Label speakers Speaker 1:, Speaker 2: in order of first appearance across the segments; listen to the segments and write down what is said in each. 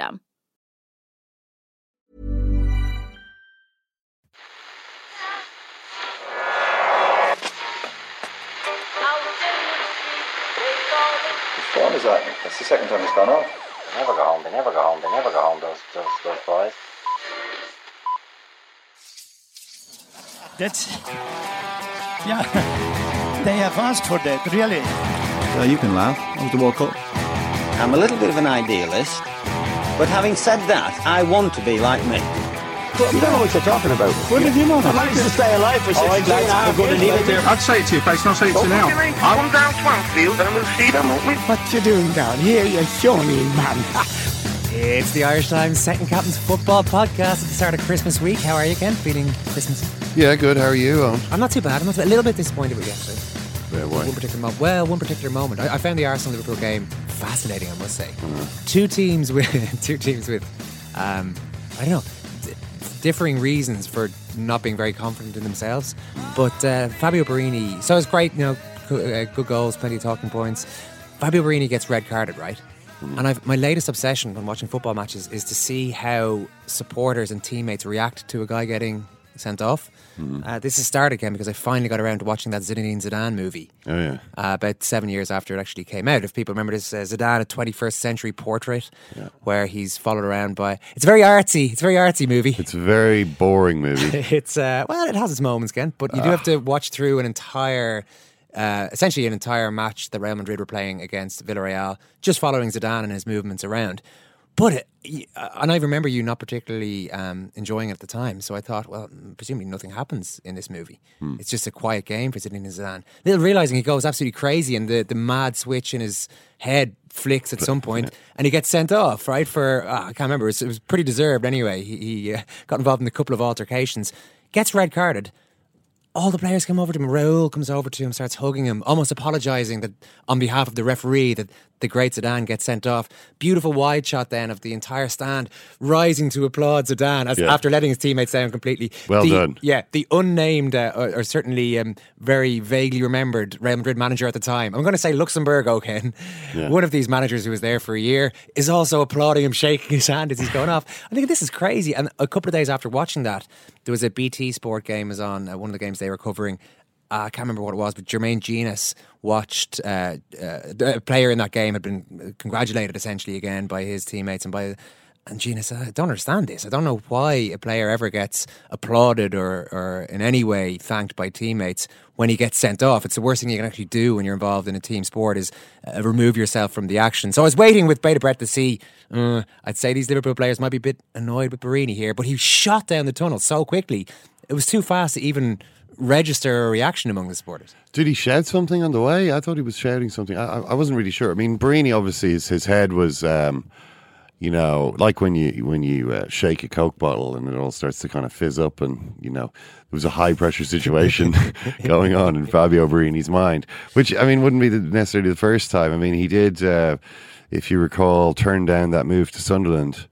Speaker 1: Whose phone is that? That's the second time it's gone off.
Speaker 2: They never go home. They never go home. They never go home. Those those those boys.
Speaker 3: That's yeah. They have asked for that, really.
Speaker 1: Yeah, you can laugh. That was the World Cup.
Speaker 2: I'm a little bit of an idealist, but having said that, I want to be like me.
Speaker 1: You don't know what you're talking about.
Speaker 3: What did you know?
Speaker 2: I managed to stay alive for 16
Speaker 3: lads,
Speaker 2: and a half
Speaker 3: gonna
Speaker 2: years,
Speaker 3: leave it there.
Speaker 4: I'd say it to your face, not say it to you now.
Speaker 5: Come down Swanfield and we'll see them, won't we?
Speaker 3: What you doing down here, you shawny man?
Speaker 6: It's the Irish Times Second Captain's Football Podcast at the start of Christmas week. How are you, Ken? Feeling Christmas?
Speaker 4: Yeah, good. How are you, Eoin?
Speaker 6: I'm not too bad. I'm not too, a little bit disappointed with yesterday.
Speaker 4: Yeah, why?
Speaker 6: One particular moment. Well, one particular moment. I, I found the Arsenal Liverpool game fascinating. I must say, two teams with two teams with, um, I don't know, d- differing reasons for not being very confident in themselves. But uh, Fabio Borini, so it's great. You know, uh, good goals, plenty of talking points. Fabio Borini gets red carded, right? And I've, my latest obsession when watching football matches is to see how supporters and teammates react to a guy getting sent off. Uh, this has started again because I finally got around to watching that Zinedine Zidane movie
Speaker 4: Oh, yeah.
Speaker 6: uh, about seven years after it actually came out. If people remember this, uh, Zidane, a 21st century portrait where he's followed around by. It's a very artsy. It's a very artsy movie.
Speaker 4: It's a very boring movie.
Speaker 6: It's uh, well, it has its moments, Ken, but you do have to watch through an entire, uh, essentially an entire match that Real Madrid were playing against Villarreal, just following Zidane and his movements around. But it, y- uh, and I remember you not particularly um, enjoying it at the time, so I thought, well, presumably nothing happens in this movie. It's just a quiet game for Zinedine Zidane. Little realizing he goes absolutely crazy, and the, the mad switch in his head flicks at some point, and he gets sent off. Right for ah, I can't remember. It was, it was pretty deserved anyway. He, he uh, got involved in a couple of altercations, gets red carded all the players come over to him. Raul comes over to him, starts hugging him, almost apologising that on behalf of the referee that the great Zidane gets sent off. Beautiful wide shot then of the entire stand rising to applaud Zidane as,
Speaker 4: Yeah.
Speaker 6: after letting his teammates down completely.
Speaker 4: Well
Speaker 6: The-
Speaker 4: done.
Speaker 6: Yeah, the unnamed uh, or, or certainly um, very vaguely remembered Real Madrid manager at the time. I'm going to say Luxembourg, okay. One of these managers who was there for a year is also applauding him, shaking his hand as he's going off. I think this is crazy. And a couple of days after watching that, there was a BT Sport game was on uh, one of the games they were covering. I can't remember what it was, but Jermaine Jenas watched uh, uh, a player in that game had been congratulated essentially again by his teammates and by and Gina said, I don't understand this. I don't know why a player ever gets applauded or, or in any way thanked by teammates when he gets sent off. It's the worst thing you can actually do when you're involved in a team sport is uh, remove yourself from the action. So I was waiting with bated breath to see. Uh, I'd say these Liverpool players might be a bit annoyed with Borini here, but he shot down the tunnel so quickly. It was too fast to even register a reaction among the supporters.
Speaker 4: Did he shout something on the way? I thought he was shouting something. I, I- wasn't really sure. I mean, Borini obviously his, his head was, um, you know, like when you when you uh, shake a Coke bottle and it all starts to kind of fizz up, and you know, there was a high pressure situation going on in Fabio Borini's mind, which I mean wouldn't be necessarily the first time. I mean, he did, uh, if you recall, turn down that move to Sunderland.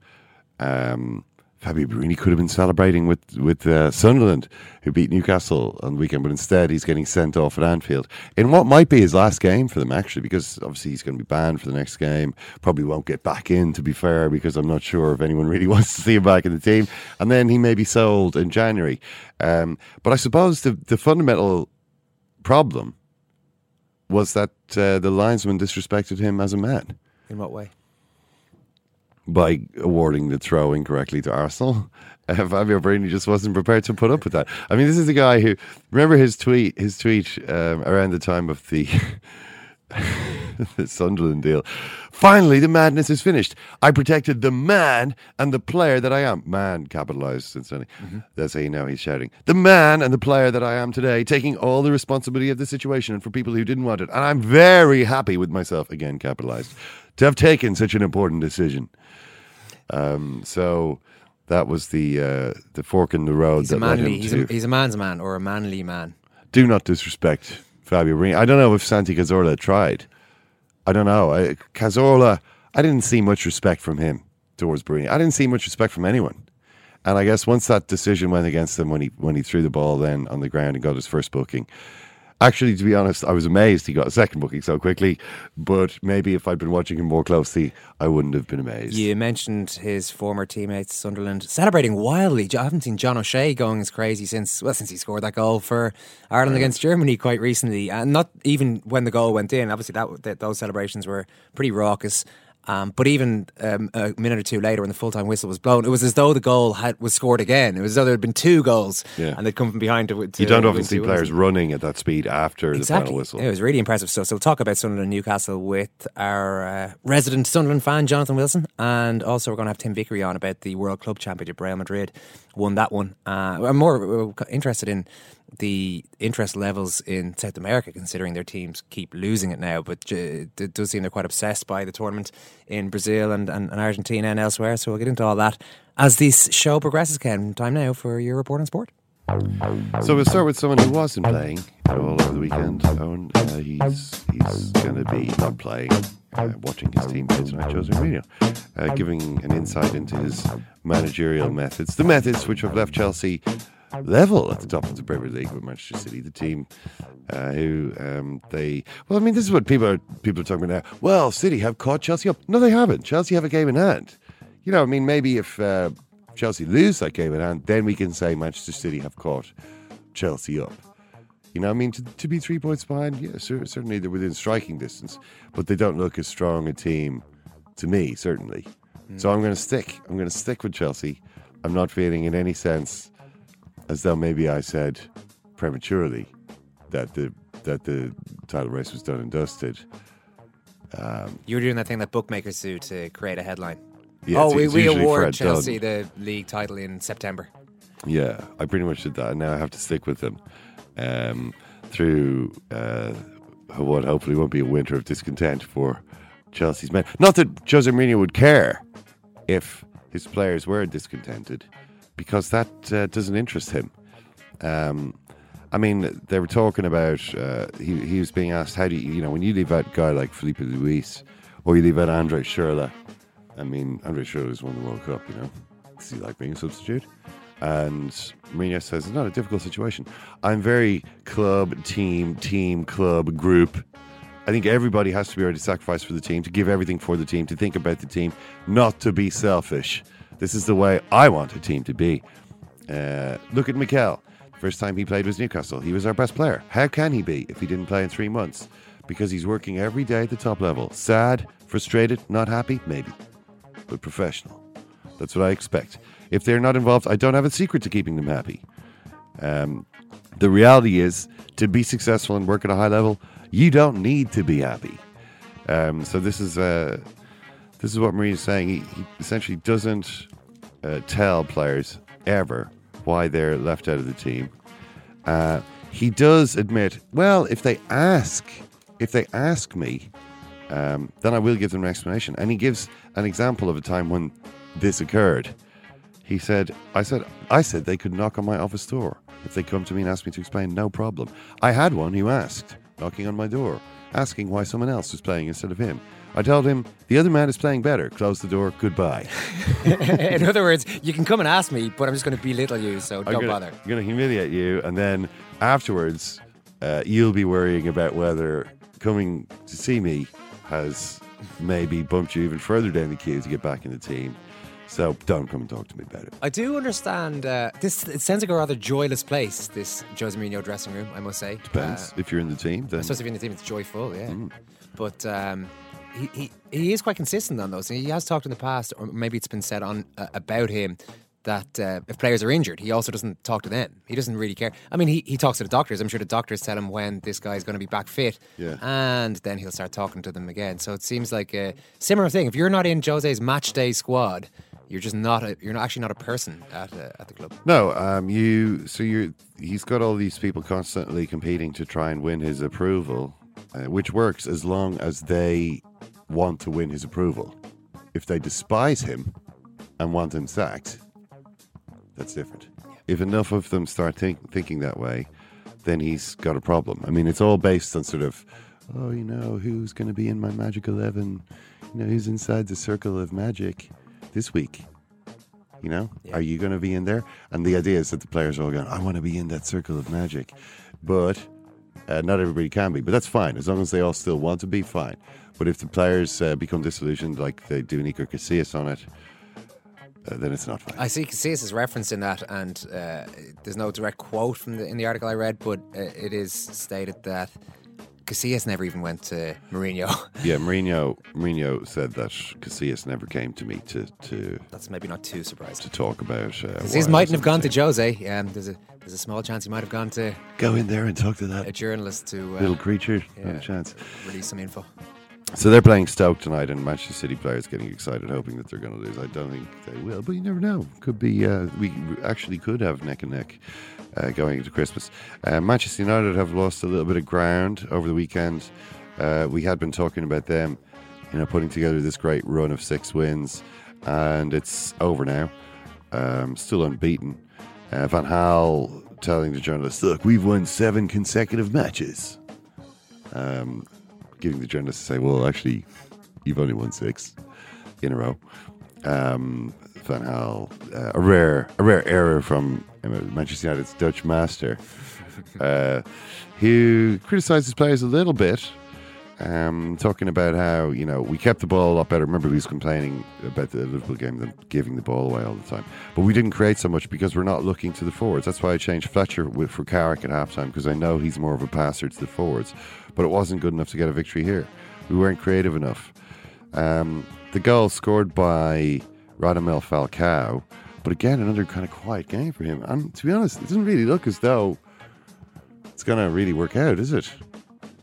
Speaker 4: Um, Fabio Borini could have been celebrating with with uh, Sunderland, who beat Newcastle on the weekend, but instead he's getting sent off at Anfield in what might be his last game for them, actually, because obviously he's going to be banned for the next game. Probably won't get back in, to be fair, because I'm not sure if anyone really wants to see him back in the team. And then he may be sold in January. Um, but I suppose the the fundamental problem was that uh, the linesman disrespected him as a man.
Speaker 6: In what way?
Speaker 4: By awarding the throw incorrectly to Arsenal. Uh, Fabio Borini just wasn't prepared to put up with that. I mean, this is a guy who remember his tweet. His tweet um, around the time of the. the Sunderland deal. Finally, the madness is finished. I protected the man and the player that I am. Man, capitalized since Mm-hmm. That's how you know he's shouting. The man and the player that I am today, taking all the responsibility of the situation and for people who didn't want it. And I'm very happy with myself, again, capitalized, to have taken such an important decision. Um, so that was the uh, the fork in the road
Speaker 6: He's
Speaker 4: that
Speaker 6: a
Speaker 4: led him
Speaker 6: He's
Speaker 4: to.
Speaker 6: a, he's a man's man or a manly man.
Speaker 4: do not disrespect Fabio Borini. I don't know if Santi Cazorla tried. I don't know. I, Cazorla, I didn't see much respect from him towards Borini. I didn't see much respect from anyone. And I guess once that decision went against him when he when he threw the ball then on the ground and got his first booking. Actually, to be honest, I was amazed he got a second booking so quickly. But maybe if I'd been watching him more closely, I wouldn't have been amazed.
Speaker 6: You mentioned his former teammates, Sunderland, celebrating wildly. I haven't seen John O'Shea going as crazy since well, since he scored that goal for Ireland against Germany quite recently, and not even when the goal went in. Obviously, that, that those celebrations were pretty raucous. Um, but even um, a minute or two later, when the full time whistle was blown, it was as though the goal had was scored again. It was as though there had been two goals,
Speaker 4: Yeah.
Speaker 6: and they'd come from behind to. to
Speaker 4: you don't often see players
Speaker 6: ones.
Speaker 4: running at that speed after the final whistle.
Speaker 6: It was really impressive stuff. So we'll talk about Sunderland and Newcastle with our uh, resident Sunderland fan, Jonathan Wilson. And also we're going to have Tim Vickery on about the World Club Championship. Real Madrid won that one. Uh, I'm more uh, interested in the interest levels in South America, considering their teams keep losing it now. But uh, it does seem they're quite obsessed by the tournament in Brazil and, and, and Argentina and elsewhere. So we'll get into all that as this show progresses, Ken. Time now for your report on sport.
Speaker 4: So we'll start with someone who wasn't playing all over the weekend. Eoin, uh, he's he's going to be not playing, uh, watching his team play tonight. Jose Mourinho, uh, giving an insight into his managerial methods, the methods which have left Chelsea level at the top of the Premier League with Manchester City, the team uh, who um, they. Well, I mean, this is what people are people are talking about now. Well, City have caught Chelsea up. No, they haven't. Chelsea have a game in hand. You know, I mean, maybe if uh, Chelsea lose that game in hand, then we can say Manchester City have caught Chelsea up. You know, I mean, to, to be three points behind, yeah, certainly they're within striking distance, but they don't look as strong a team to me, certainly. So I'm going to stick. I'm going to stick with Chelsea. I'm not feeling in any sense as though maybe I said prematurely that the that the title race was done and dusted.
Speaker 6: Um, you were doing that thing that bookmakers do to create a headline.
Speaker 4: Yeah,
Speaker 6: oh, we, we award
Speaker 4: Fred
Speaker 6: Chelsea
Speaker 4: Dunn.
Speaker 6: the league title in September.
Speaker 4: Yeah, I pretty much did that, and now I have to stick with them um, through uh, what hopefully won't be a winter of discontent for Chelsea's men. Not that Jose Mourinho would care if his players were discontented, because that uh, doesn't interest him. Um, I mean, they were talking about. Uh, he he was being asked, "How do you, you know, when you leave out a guy like Filipe Luís, or you leave out Andre Schürrle? I mean, Andre Schürrle's won the World Cup. You know, does he like being a substitute?" And Mourinho says, "It's not a difficult situation. I'm very club, team, team, club, group. I think everybody has to be ready to sacrifice for the team, to give everything for the team, to think about the team, not to be selfish. This is the way I want a team to be. Uh, look at Mikel. First time he played was Newcastle. He was our best player. How can he be if he didn't play in three months? Because he's working every day at the top level. Sad, frustrated, not happy, maybe, but professional. That's what I expect. If they're not involved, I don't have a secret to keeping them happy. Um, the reality is, to be successful and work at a high level, you don't need to be happy. Um, so this is uh, this is what Marie's saying. He, he essentially doesn't uh, tell players ever why they're left out of the team. Uh, he does admit, well, if they ask, if they ask me, um, then I will give them an explanation. And he gives an example of a time when this occurred. He said, I said, I said they could knock on my office door if they come to me and ask me to explain, no problem. I had one who asked, knocking on my door, asking why someone else was playing instead of him. I told him, the other man is playing better. Close the door, goodbye.
Speaker 6: in other words, you can come and ask me, but I'm just going to belittle you, so
Speaker 4: I'm
Speaker 6: don't
Speaker 4: gonna,
Speaker 6: bother.
Speaker 4: I'm going to humiliate you, and then afterwards, uh, you'll be worrying about whether coming to see me has maybe bumped you even further down the queue to get back in the team. So don't come and talk to me about it.
Speaker 6: I do understand. Uh, this it sounds like a rather joyless place. This Jose Mourinho dressing room, I must say.
Speaker 4: Depends.
Speaker 6: Uh,
Speaker 4: if you're in the team, then
Speaker 6: I suppose if you're in the team, it's joyful, yeah.
Speaker 4: Mm.
Speaker 6: But um, he, he, he is quite consistent on those. He has talked in the past, or maybe it's been said on uh, about him that uh, if players are injured, he also doesn't talk to them. He doesn't really care. I mean, he, he talks to the doctors. I'm sure the doctors tell him when this guy's going to be back fit,
Speaker 4: Yeah.
Speaker 6: and then he'll start talking to them again. So it seems like a similar thing. If you're not in Jose's match day squad, you're just not a, you're not actually not a person at uh, at the club.
Speaker 4: No, um, you. So you. He's got all these people constantly competing to try and win his approval, uh, which works as long as they want to win his approval. If they despise him and want him sacked, that's different. If enough of them start think, thinking that way, then he's got a problem. I mean, it's all based on sort of, oh, you know, who's going to be in my Magic Eleven? You know, who's inside the circle of magic this week? You know, are you going to be in there? And the idea is that the players are all going, I want to be in that circle of magic. But uh, not everybody can be. But that's fine. As long as they all still want to be, fine. But if the players uh, become disillusioned like they do Nico Casillas on it, uh, then it's not fine.
Speaker 6: I see Casillas is referenced in that, and uh, there's no direct quote from the in the article I read, but uh, it is stated that Casillas never even went to Mourinho.
Speaker 4: yeah, Mourinho, Mourinho said that Casillas never came to me to, to,
Speaker 6: That's maybe not too surprising.
Speaker 4: to talk about. Uh,
Speaker 6: Casillas mightn't have gone to Jose. Um, there's a there's a small chance he might have gone to
Speaker 4: Go in there and talk to that
Speaker 6: a journalist to uh,
Speaker 4: little creature.
Speaker 6: Yeah.
Speaker 4: a chance.
Speaker 6: release some info.
Speaker 4: So they're playing Stoke tonight, and Manchester City players getting excited, hoping that they're going to lose. I don't think they will, but you never know. Could be. Uh, we actually could have neck and neck uh, going into Christmas. Uh, Manchester United have lost a little bit of ground over the weekend. Uh, we had been talking about them, you know, putting together this great run of six wins, and it's over now. Um, still unbeaten. Uh, Van Gaal telling the journalists, "Look, we've won seven consecutive matches." Um, giving the journalists to say, "Well, actually, you've only won six in a row." Um, Van Gaal, uh, a rare, a rare error from Manchester United's Dutch master, uh, who criticised his players a little bit, um, talking about how you know we kept the ball a lot better. Remember, he was complaining about the Liverpool game than giving the ball away all the time. But we didn't create so much because we're not looking to the forwards. That's why I changed Fletcher with, for Carrick at halftime because I know he's more of a passer to the forwards. But it wasn't good enough to get a victory here. We weren't creative enough. Um, the goal scored by Radamel Falcao, but again another kind of quiet game for him. And to be honest, it doesn't really look as though it's going to really work out, is it?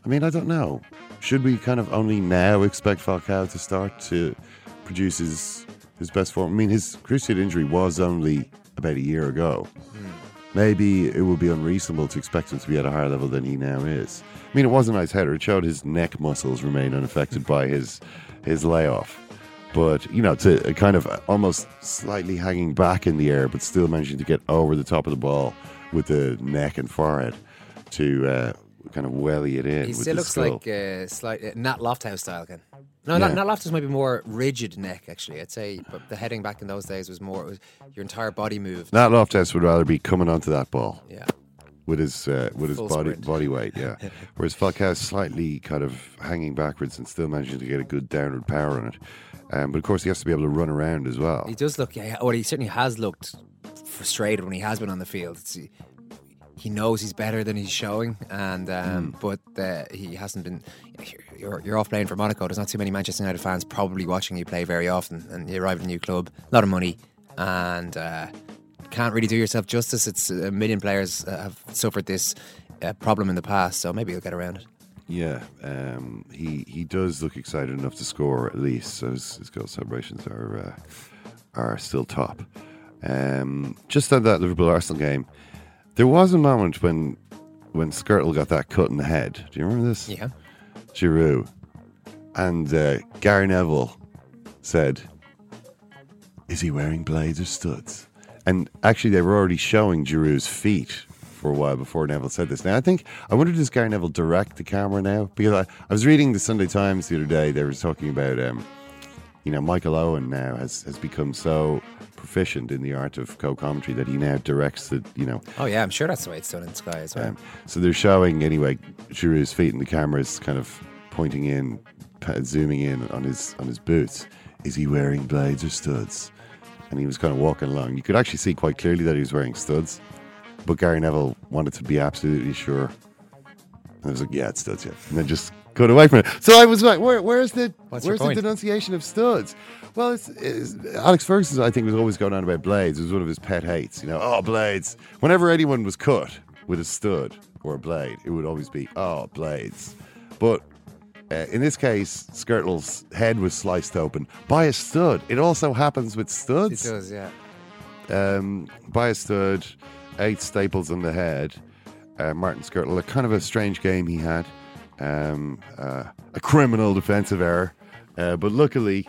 Speaker 4: I mean, I don't know. Should we kind of only now expect Falcao to start to produce his his best form? I mean, his cruciate injury was only about a year ago. Maybe it would be unreasonable to expect him to be at a higher level than he now is. I mean, it was a nice header. It showed his neck muscles remain unaffected by his his layoff. But you know, to kind of almost slightly hanging back in the air, but still managing to get over the top of the ball with the neck and forehead to uh, kind of welly it in.
Speaker 6: He still looks
Speaker 4: skull.
Speaker 6: like uh, slight uh, Nat Lofthouse style again. No,
Speaker 4: Yeah.
Speaker 6: not, Nat Lofthouse might be more rigid neck actually. I'd say, but the heading back in those days was more it was your entire body moved.
Speaker 4: Nat Lofthouse would rather be coming onto that ball
Speaker 6: Yeah,
Speaker 4: with his uh, with his body
Speaker 6: sprint.
Speaker 4: body weight, yeah. Whereas Falcao's slightly kind of hanging backwards and still managing to get a good downward power on it. Um, but of course, he has to be able to run around as well.
Speaker 6: he does look. Yeah, well, he certainly has looked frustrated when he has been on the field. It's, he knows he's better than he's showing, and um,
Speaker 4: Hmm.
Speaker 6: but uh, he hasn't been. You're, you're off playing for Monaco. There's not too many Manchester United fans probably watching you play very often, and you arrive at a new club, a lot of money, and uh, can't really do yourself justice. It's a million players uh, have suffered this uh, problem in the past, so maybe he'll get around it.
Speaker 4: Yeah, um, he he does look excited enough to score at least. So his, his goal celebrations are uh, are still top. Um, just on that Liverpool Arsenal game, there was a moment when when Skrtel got that cut in the head. Do you remember this?
Speaker 6: Yeah.
Speaker 4: Giroud and uh, Gary Neville said, "Is he wearing blades or studs?" And actually, they were already showing Giroud's feet for a while before Neville said this. Now, I think I wonder does Gary Neville direct the camera now? Because I, I was reading the Sunday Times the other day. They were talking about, um, you know, Michael Owen now has has become so proficient in the art of co-commentary that he now directs the, you know,
Speaker 6: Oh yeah, I'm sure that's the way it's done in Sky as well.
Speaker 4: um, so they're showing anyway Giroud's feet, and the camera's kind of pointing in, zooming in on his on his boots. Is he wearing blades or studs? And he was kind of walking along. You could actually see quite clearly that he was wearing studs, but Gary Neville wanted to be absolutely sure. And I was like, "Yeah, it's studs, yeah." And then just cut away from it. So I was like, where, where's the
Speaker 6: What's
Speaker 4: where's the denunciation of studs? Well, it's, it's, Alex Ferguson, I think, was always going on about blades. It was one of his pet hates. You know, oh blades. Whenever anyone was cut with a stud or a blade, it would always be oh blades. But uh, in this case, Skrtel's head was sliced open by a stud. It also happens with studs.
Speaker 6: It does, yeah.
Speaker 4: um, by a stud, eight staples on the head. Uh, Martin Skrtel, a kind of a strange game he had, um, uh, a criminal defensive error. Uh, but luckily,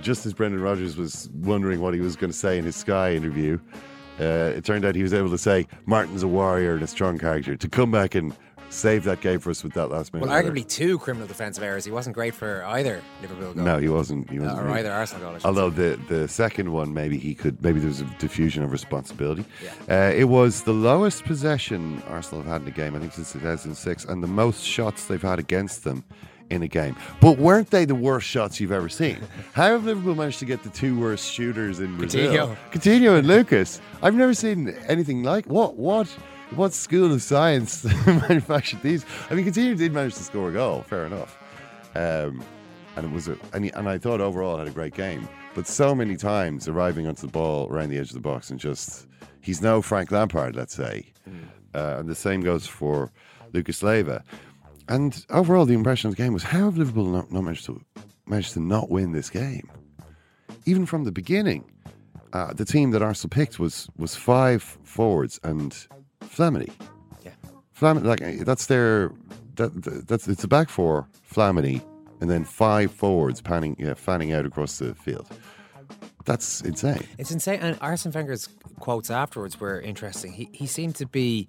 Speaker 4: just as Brendan Rodgers was wondering what he was going to say in his Sky interview, uh, it turned out he was able to say Martin's a warrior and a strong character to come back and save that game for us with that last minute.
Speaker 6: Well, arguably two criminal defensive errors. He wasn't great for either Liverpool goal.
Speaker 4: No, he wasn't. He wasn't.
Speaker 6: or either Arsenal goal.
Speaker 4: Although
Speaker 6: say.
Speaker 4: the, the second one, maybe he could, maybe there was a diffusion of responsibility. Uh, it was the lowest possession Arsenal have had in a game, I think, since 2006, and the most shots they've had against them in a game. But weren't they the worst shots you've ever seen? How have Liverpool managed to get the two worst shooters in Brazil?
Speaker 6: Coutinho.
Speaker 4: Coutinho and Lucas. I've never seen anything like what what. What school of science manufactured these? I mean, Coutinho did manage to score a goal, fair enough. Um, and it was a, and, he, and I thought overall had a great game. But so many times arriving onto the ball around the edge of the box and just he's no Frank Lampard, let's say, uh, and the same goes for Lucas Leiva. And overall, the impression of the game was how have Liverpool not, not managed to managed to not win this game, even from the beginning. Uh, the team that Arsenal picked was was five forwards and Flamini.
Speaker 6: Yeah.
Speaker 4: Flamini, like eh, that's their that, that- that's it's a back four, Flamini, and then five forwards panning yeah, fanning out across the field. That's insane.
Speaker 6: It's insane. And Arsene Wenger's quotes afterwards were interesting. He he seemed to be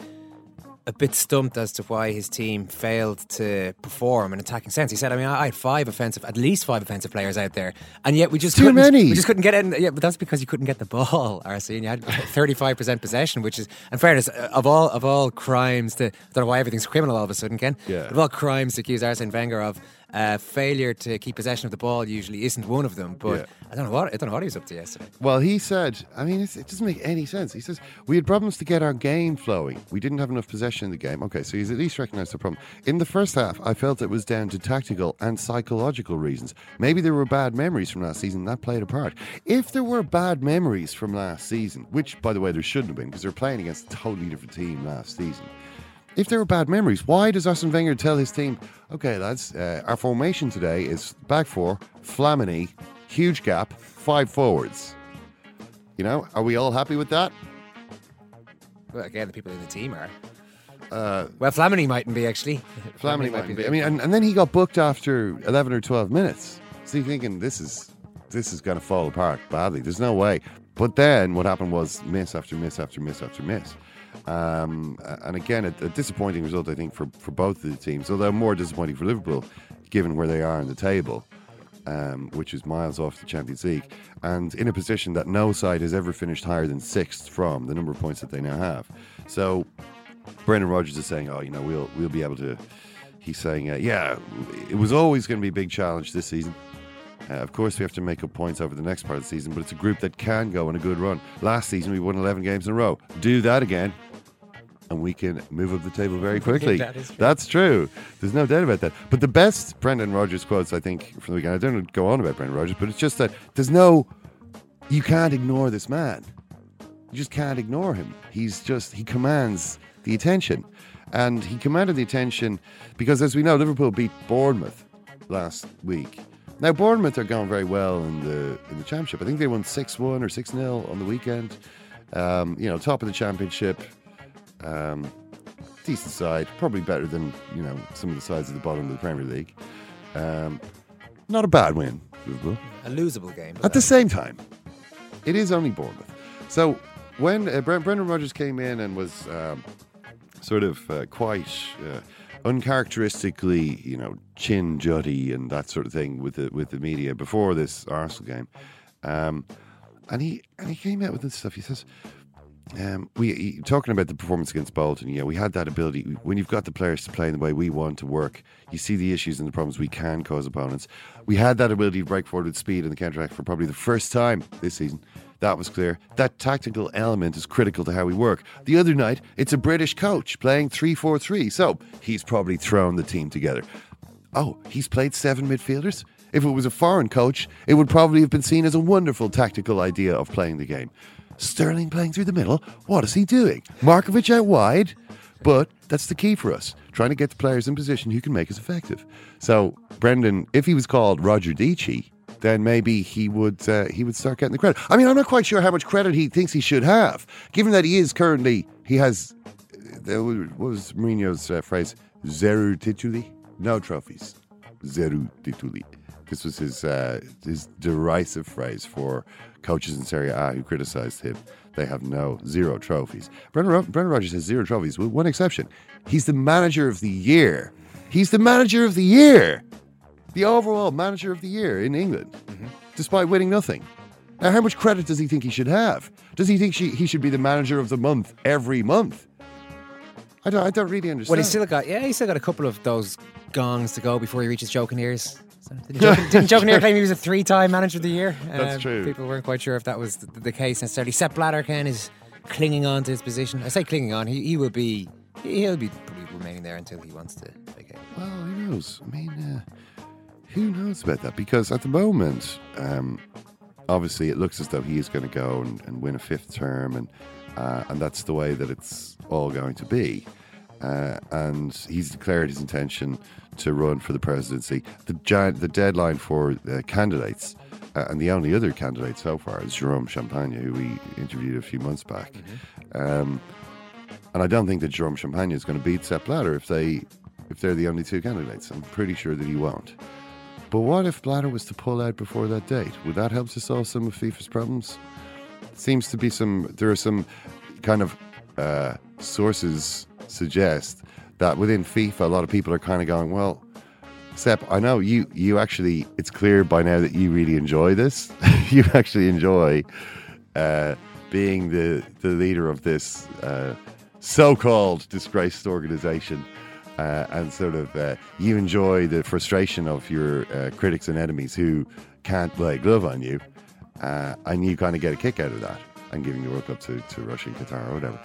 Speaker 6: a bit stumped as to why his team failed to perform in attacking sense. He said, "I mean, I I had five offensive, at least five offensive players out there, and yet we just
Speaker 4: Too
Speaker 6: couldn't,
Speaker 4: many.
Speaker 6: We just couldn't get in. Yeah, but that's because you couldn't get the ball, Arsene. You had thirty-five percent possession, which is, in fairness, uh, of all of all crimes to I don't know why everything's criminal all of a sudden, Ken.
Speaker 4: Yeah.
Speaker 6: But of all crimes to accuse Arsene Wenger of. Uh, failure to keep possession of the ball usually isn't one of them, but
Speaker 4: Yeah.
Speaker 6: I don't know what I don't know what he was up to yesterday.
Speaker 4: Well, he said, I mean, it's, it doesn't make any sense. He says, we had problems to get our game flowing. We didn't have enough possession in the game. Okay, so he's at least recognized the problem. In the first half, I felt it was down to tactical and psychological reasons. Maybe there were bad memories from last season, that played a part. If there were bad memories from last season, which, by the way, there shouldn't have been because they're playing against a totally different team last season. If there were bad memories, why does Arsene Wenger tell his team, okay, lads, uh, our formation today is back four, Flamini, huge gap, five forwards? You know, are we all happy with that?
Speaker 6: Well, again, the people in the team are.
Speaker 4: Uh,
Speaker 6: Well, Flamini mightn't be actually.
Speaker 4: Flamini mightn't be. I mean, and, and then he got booked after 11 or 12 minutes. So you're thinking, this is this is going to fall apart badly. There's no way. But then what happened was miss after miss after miss after miss. Um, and again, a, a disappointing result, I think, for, for both of the teams, although more disappointing for Liverpool, given where they are in the table, um, which is miles off the Champions League, and in a position that no side has ever finished higher than sixth from the number of points that they now have. So Brendan Rodgers is saying, "Oh, you know, we'll we'll be able to." He's saying, uh, "Yeah, it was always going to be a big challenge this season. Uh, of course, we have to make up points over the next part of the season, but it's a group that can go on a good run. Last season, we won 11 games in a row. Do that again, and we can move up the table very quickly.
Speaker 6: That is true.
Speaker 4: That's true. There's no doubt about that. But the best Brendan Rodgers quotes, I think, from the weekend. I don't want to go on about Brendan Rodgers, but it's just that there's no, you can't ignore this man. You just can't ignore him. He's just he commands the attention, and he commanded the attention because, as we know, Liverpool beat Bournemouth last week. Now Bournemouth are going very well in the in the championship. I think they won six one or six 0 on the weekend. Um, you know, top of the championship. Um, decent side, probably better than you know some of the sides at the bottom of the Premier League. Um, not a bad win, Liverpool.
Speaker 6: A losable game.
Speaker 4: At the same time, it is only Bournemouth. So when uh, Bre- Brendan Rodgers came in and was um, sort of uh, quite uh, uncharacteristically, you know, chin jutty and that sort of thing with the with the media before this Arsenal game, um, and he and he came out with this stuff. He says. Um, we talking about the performance against Bolton. Yeah, we had that ability when you've got the players to play in the way we want to work. You see the issues and the problems we can cause opponents. We had that ability to break forward with speed in the counter attack for probably the first time this season. That was clear. That tactical element is critical to how we work. The other night, it's a British coach playing 3 4 3, so he's probably thrown the team together. oh, he's played seven midfielders. If it was a foreign coach, it would probably have been seen as a wonderful tactical idea of playing the game. Sterling playing through the middle, what is he doing? Markovic out wide, but that's the key for us, trying to get the players in position who can make us effective. So, Brendan, if he was called Roger Deitchy, then maybe he would uh, he would start getting the credit. I mean, I'm not quite sure how much credit he thinks he should have, given that he is currently he has uh, what was Mourinho's uh, phrase? Zero tituli, no trophies, zero tituli. This was his uh, his derisive phrase for coaches in Serie A who criticised him. They have no zero trophies. Brendan, Ro- Brendan Rodgers has zero trophies with one exception. He's the manager of the year. He's the manager of the year the overall manager of the year in England, mm-hmm. despite winning nothing. Now, how much credit does he think he should have? Does he think she, he should be the manager of the month every month? I don't, I don't really understand.
Speaker 6: Well, he's still got, yeah, he's still got a couple of those gongs to go before he reaches Joe ears. Didn't Joe Kinnear claim he was a three-time manager of the year?
Speaker 4: That's uh, true.
Speaker 6: People weren't quite sure if that was the, the case necessarily. Sepp Blatter, Ken, is clinging on to his position. I say clinging on. He, he will be he'll be remaining there until he wants to vacate.
Speaker 4: Well, who knows? I mean, uh, who knows about that? Because at the moment, um, obviously, it looks as though he is going to go and, and, win a fifth term, and uh, and that's the way that it's all going to be. Uh, and he's declared his intention to run for the presidency. The giant, the deadline for uh, candidates, uh, and the only other candidate so far is Jerome Champagne, who we interviewed a few months back. Mm-hmm. Um, and I don't think that Jerome Champagne is going to beat Sepp Blatter if they if they're the only two candidates. I'm pretty sure that he won't. But what if Blatter was to pull out before that date? Would that help to solve some of FIFA's problems? Seems to be some. There are some kind of uh, sources suggest that within FIFA, a lot of people are kind of going, well. Sepp, I know you. You actually, it's clear by now that you really enjoy this. you actually enjoy uh, being the the leader of this uh, so-called disgraced organization uh, and sort of uh, you enjoy the frustration of your uh, critics and enemies who can't lay glove on you, uh, and you kind of get a kick out of that and giving the World Cup to, to Russia and Qatar or whatever.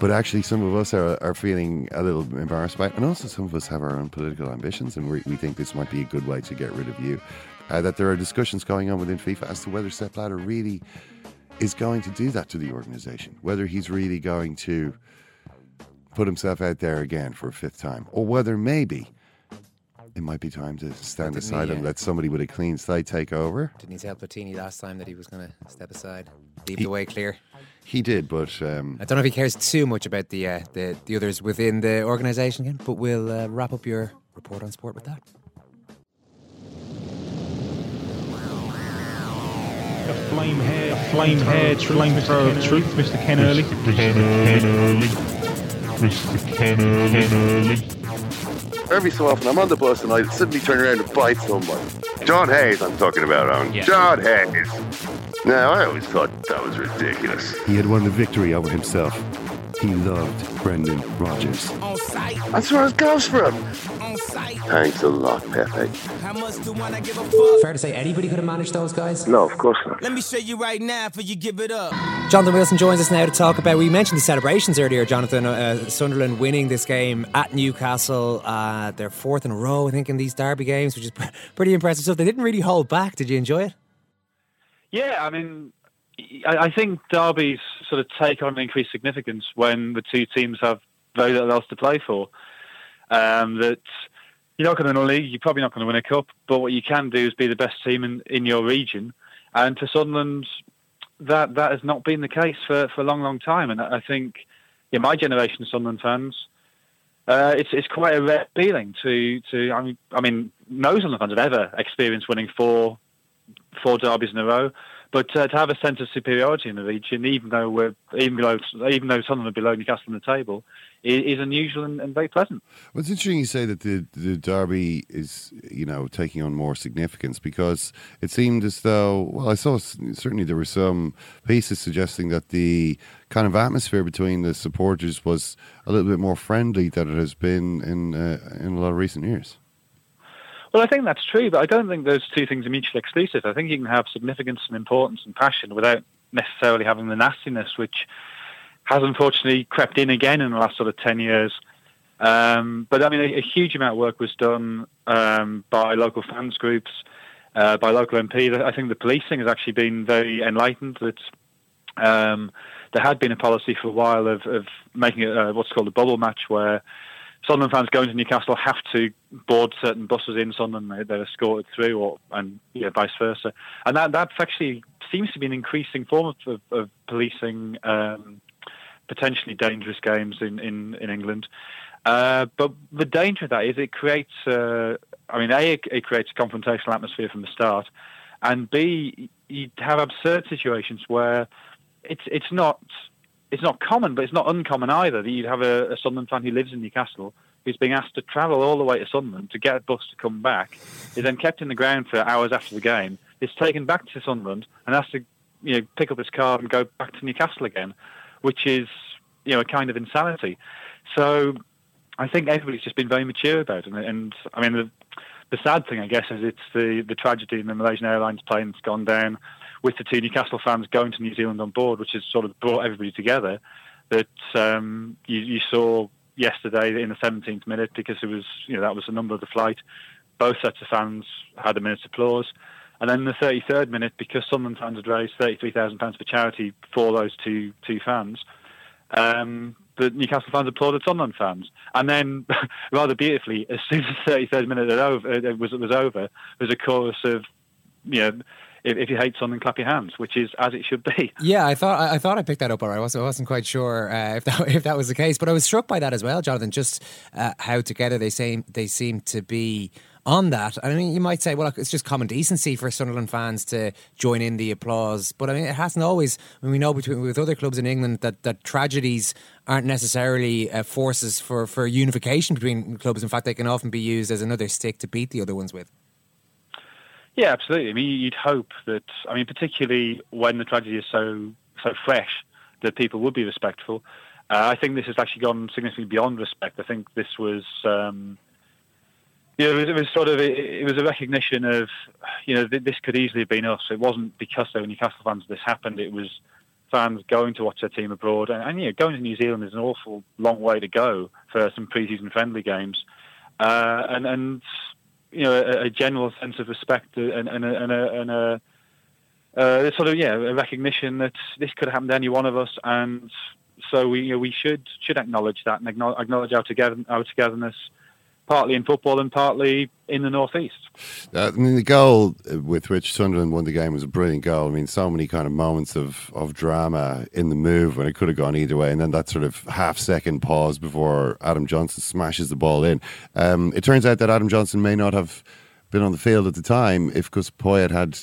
Speaker 4: But actually, some of us are, are feeling a little embarrassed by it, and also some of us have our own political ambitions, and we, we think this might be a good way to get rid of you. Uh, that there are discussions going on within FIFA as to whether Sepp Blatter really is going to do that to the organization, whether he's really going to put himself out there again for a fifth time, or whether maybe it might be time to stand aside he, and uh, let somebody with a clean slate take over.
Speaker 6: Didn't he tell Platini last time that he was going to step aside, leave he, the way clear?
Speaker 4: He did, but um,
Speaker 6: I don't know if he cares too much about the uh, the, the others within the organisation again. But we'll uh, wrap up your report on sport with that.
Speaker 7: A flame hair, flame hair, flame thrower of truth, Mr. Ken Early. Mr. Ken Early.
Speaker 5: Mr. Kennedy. Every so often, I'm on the bus and I suddenly turn around and bite someone. John Hayes, I'm talking about, on yeah. John Hayes. Now, I always thought that was ridiculous.
Speaker 4: He had won the victory over himself. He loved Brendan Rodgers.
Speaker 5: That's where it goes from. Thanks a lot, Pepe.
Speaker 6: Fair to say anybody could have managed those guys?
Speaker 5: No, of course not.
Speaker 8: Let me show you right now for you give it up.
Speaker 6: Jonathan Wilson joins us now to talk about. We mentioned the celebrations earlier, Jonathan. Uh, Sunderland winning this game at Newcastle. Uh, their fourth in a row, I think, in these derby games, which is pretty impressive stuff. They didn't really hold back. Did you enjoy it?
Speaker 9: Yeah, I mean, I think derbies sort of take on increased significance when the two teams have very little else to play for. Um, that you're not going to win a league, you're probably not going to win a cup, but what you can do is be the best team in, in your region. And for Sunderland, that that has not been the case for, for a long, long time. And I think, yeah, my generation of Sunderland fans, uh, it's it's quite a rare feeling to to I mean, I mean no Sunderland fans have ever experienced winning four four derbies in a row. But uh, to have a sense of superiority in the region, even though we're even below, even though Sunderland are below Newcastle on the table, is, is unusual and, and, very pleasant.
Speaker 4: Well, it's interesting you say that the the derby is you know taking on more significance because it seemed as though well I saw certainly there were some pieces suggesting that the kind of atmosphere between the supporters was a little bit more friendly than it has been in uh, in a lot of recent years.
Speaker 9: Well, I think that's true, but I don't think those two things are mutually exclusive. I think you can have significance and importance and passion without necessarily having the nastiness, which has unfortunately crept in again in the last sort of 10 years. Um, but I mean, a, a, huge amount of work was done um, by local fans groups, uh, by local MPs. I think the policing has actually been very enlightened. That um, there had been a policy for a while of, of making it uh, what's called a bubble match, where Sunderland fans going to Newcastle have to board certain buses in Sunderland. They're escorted through, or and yeah, vice versa. And that that's actually seems to be an increasing form of, of policing um, potentially dangerous games in in, in England. Uh, but the danger of that is it creates. Uh, I mean, a it creates a confrontational atmosphere from the start, and b you have absurd situations where it's it's not it's not common, but it's not uncommon either that you'd have a, a Sunderland fan who lives in Newcastle who's being asked to travel all the way to Sunderland to get a bus to come back, is then kept in the ground for hours after the game, is taken back to Sunderland and has to you know pick up his car and go back to Newcastle again, which is you know a kind of insanity. So I think everybody's just been very mature about it, and, and I mean the the sad thing I guess is it's the the tragedy in the Malaysian Airlines plane that's gone down with the two Newcastle fans going to New Zealand on board, which has sort of brought everybody together. That um, you, you, saw yesterday in the 17th minute because it was you know that was the number of the flight. Both sets of fans had a minute's applause. And then the 33rd minute, because Sunderland fans had raised £33,000 for charity for those two two fans, um, the Newcastle fans applauded Sunderland fans. And then, rather beautifully, as soon as the 33rd minute over, it was, it was over, there was a chorus of, you know, if, if, you hate something, clap your hands, which is as it should be.
Speaker 6: Yeah, I thought I thought I picked that up. All right, I wasn't, I wasn't quite sure uh, if that if that was the case, but I was struck by that as well, Jonathan. Just uh, how together they seem they seem to be on that. I mean, you might say, well, it's just common decency for Sunderland fans to join in the applause, but I mean, it hasn't always. I mean, we know between with other clubs in England that that tragedies aren't necessarily uh, forces for for unification between clubs. In fact, they can often be used as another stick to beat the other ones with.
Speaker 9: Yeah, absolutely. I mean, you'd hope that. I mean, particularly when the tragedy is so so fresh, that people would be respectful. Uh, I think this has actually gone significantly beyond respect. I think this was. Um, you know, it was, it was sort of it, was a recognition of, you know, this could easily have been us. It wasn't because they were Newcastle fans this happened. It was fans going to watch their team abroad, and, and you know, going to New Zealand is an awful long way to go for some pre-season friendly games, uh, and and you know a, a general sense of respect and, and a, and a, and a uh, sort of yeah a recognition that this could happen to any one of us, and so we you know, we should should acknowledge that and acknowledge our together our togetherness partly in football and partly in the northeast.
Speaker 4: Uh, I mean, the goal with which Sunderland won the game was a brilliant goal. I mean, so many kind of moments of, of drama in the move when it could have gone either way, and then that sort of half second pause before Adam Johnson smashes the ball in. Um, it turns out that Adam Johnson may not have been on the field at the time if Gus Poyet had.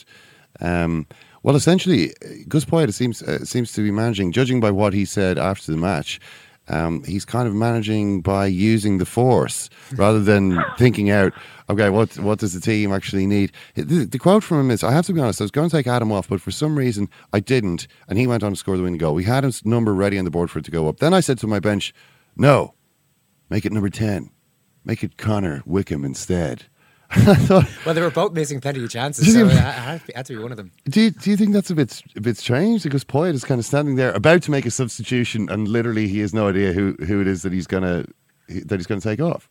Speaker 4: Um, well, essentially, Gus Poyet seems uh, seems to be managing, judging by what he said after the match um, he's kind of managing by using the force rather than thinking out, okay, what what does the team actually need? The, the, quote from him is, I have to be honest, I was going to take Adam off, but for some reason I didn't, and he went on to score the winning goal. We had his number ready on the board for it to go up. Then I said to my bench, no, make it number 10. Make it Connor Wickham instead.
Speaker 6: well, they were both missing plenty of chances, so it had, had, to be one of them.
Speaker 4: Do you, do you think that's a bit a bit strange? Because Poyet is kind of standing there about to make a substitution, and literally he has no idea who, who it is that he's gonna that he's going to take off.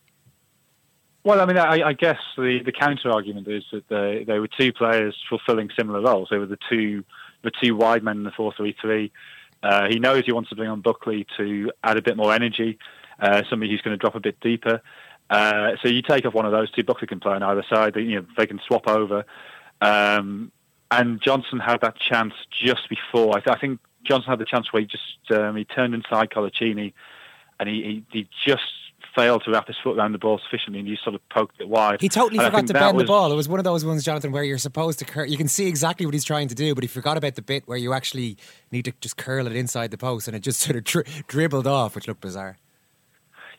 Speaker 9: Well, I mean, I, I guess the, the counter argument is that they, they were two players fulfilling similar roles. They were the two the two wide men in the four three three. Uh, he knows he wants to bring on Buckley to add a bit more energy, uh, somebody who's going to drop a bit deeper. Uh, so you take off one of those two, Buckley can play on either side. They, you know, they can swap over. Um, and Johnson had that chance just before. I, th- I, think Johnson had the chance where he just um, he turned inside Coloccini, and he, he, he just failed to wrap his foot around the ball sufficiently, and he sort of poked it wide.
Speaker 6: He totally and forgot to bend was, the ball. It was one of those ones, Jonathan, where you're supposed to curl. You can see exactly what he's trying to do, but he forgot about the bit where you actually need to just curl it inside the post, and it just sort of tri- dribbled off, which looked bizarre.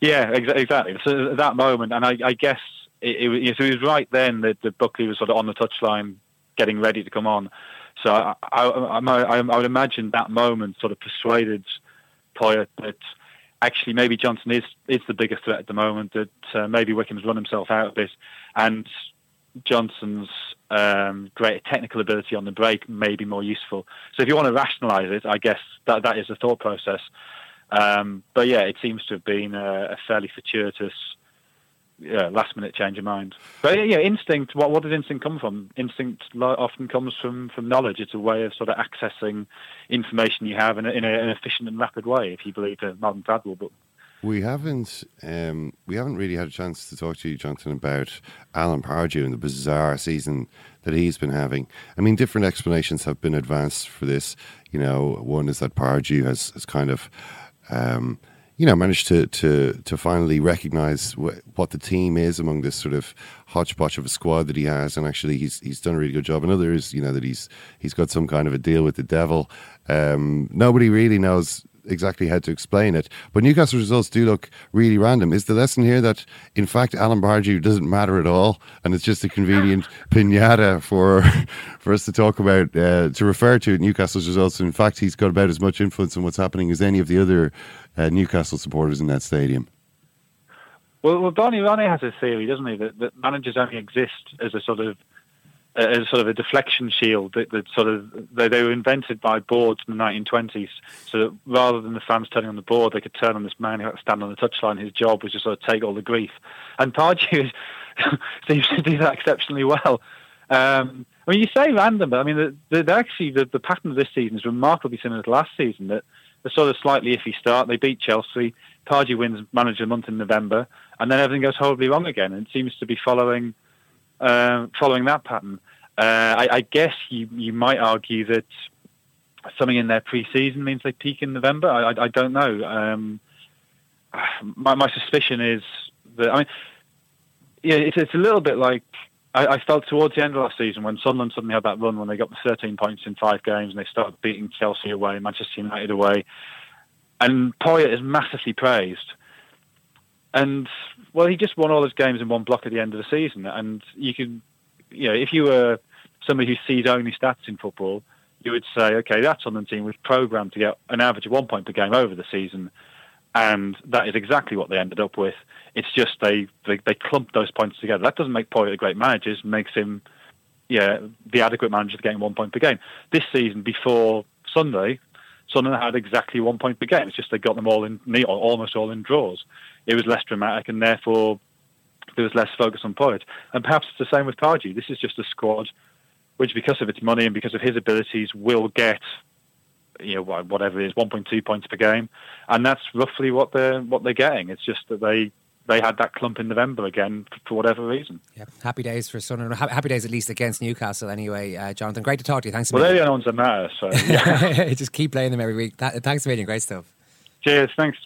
Speaker 9: Yeah, exactly. So at that moment, and I, I guess it, it, was, it was right then that, the Buckley was sort of on the touchline, getting ready to come on. So I, I, I, I would imagine that moment sort of persuaded Poyet that actually maybe Johnson is is the biggest threat at the moment. That uh, maybe Wickham's run himself out of this, and Johnson's um, greater technical ability on the break may be more useful. So if you want to rationalise it, I guess that that is the thought process. Um, but yeah, it seems to have been a, a fairly fortuitous yeah, last minute change of mind. But yeah, instinct. What what does instinct come from? Instinct often comes from from knowledge. It's a way of sort of accessing information you have in, a, in a, an efficient and rapid way. If you believe the Malcolm Gladwell book.
Speaker 4: We haven't um, we haven't really had a chance to talk to you, Jonathan, about Alan Pardew and the bizarre season that he's been having. I mean, different explanations have been advanced for this. You know, one is that Pardew has, has kind of um, you know, managed to to to finally recognise wh- what the team is among this sort of hodgepodge of a squad that he has, and actually he's he's done a really good job. Another is you know that he's he's got some kind of a deal with the devil. Um, nobody really knows exactly how to explain it. But Newcastle's results do look really random. Is the lesson here that, in fact, Alan Pardew doesn't matter at all, and it's just a convenient pinata for for us to talk about, uh, to refer to Newcastle's results? In fact, he's got about as much influence on what's happening as any of the other uh, Newcastle supporters in that stadium.
Speaker 9: Well, well, Barney Ronay has a theory, doesn't he, that, that managers only exist as a sort of as sort of a deflection shield that, that sort of they, they, were invented by boards in the 1920s so that rather than the fans turning on the board they could turn on this man who had to stand on the touchline. His job was to sort of take all the grief. And Pardew seems to do that exceptionally well. Um, I mean you say random but I mean the, the, actually the, the, pattern of this season is remarkably similar to last season that a sort of slightly iffy start. They beat Chelsea. Pardew wins manager month in November and then everything goes horribly wrong again. And it seems to be following uh, following that pattern. Uh, I, I, guess you, you might argue that something in their pre-season means they peak in November. I, I, I don't know. Um, my, my, suspicion is that I mean, yeah, it's, it's a little bit like I, I, felt towards the end of last season when Sunderland suddenly had that run when they got the 13 points in five games and they started beating Chelsea away, Manchester United away, and Poyet is massively praised. And well, he just won all his games in one block at the end of the season, and you can, you know, if you were somebody who sees only stats in football, you would say, okay, that Sunderland team was programmed to get an average of one point per game over the season, and that is exactly what they ended up with. It's just they they, they clumped those points together. That doesn't make Poyet a great manager; it makes him, yeah, the adequate manager for getting one point per game. This season, before Sunday, Sunderland had exactly one point per game. It's just they got them all in, almost all in draws it was less dramatic, and therefore there was less focus on Poyet. And perhaps it's the same with Pardew. This is just a squad which, because of its money and because of his abilities, will get you know whatever it is, 1.2 points per game, and that's roughly what they're what they're getting. It's just that they they had that clump in November again for whatever reason.
Speaker 6: Yeah, happy days for Sunderland. Happy days at least against Newcastle. Anyway, uh, Jonathan, great to talk to you. Thanks.
Speaker 9: Well, they're the only ones that matter. So yeah.
Speaker 6: just keep playing them every week. thanks a million. Great stuff.
Speaker 9: Cheers. Thanks.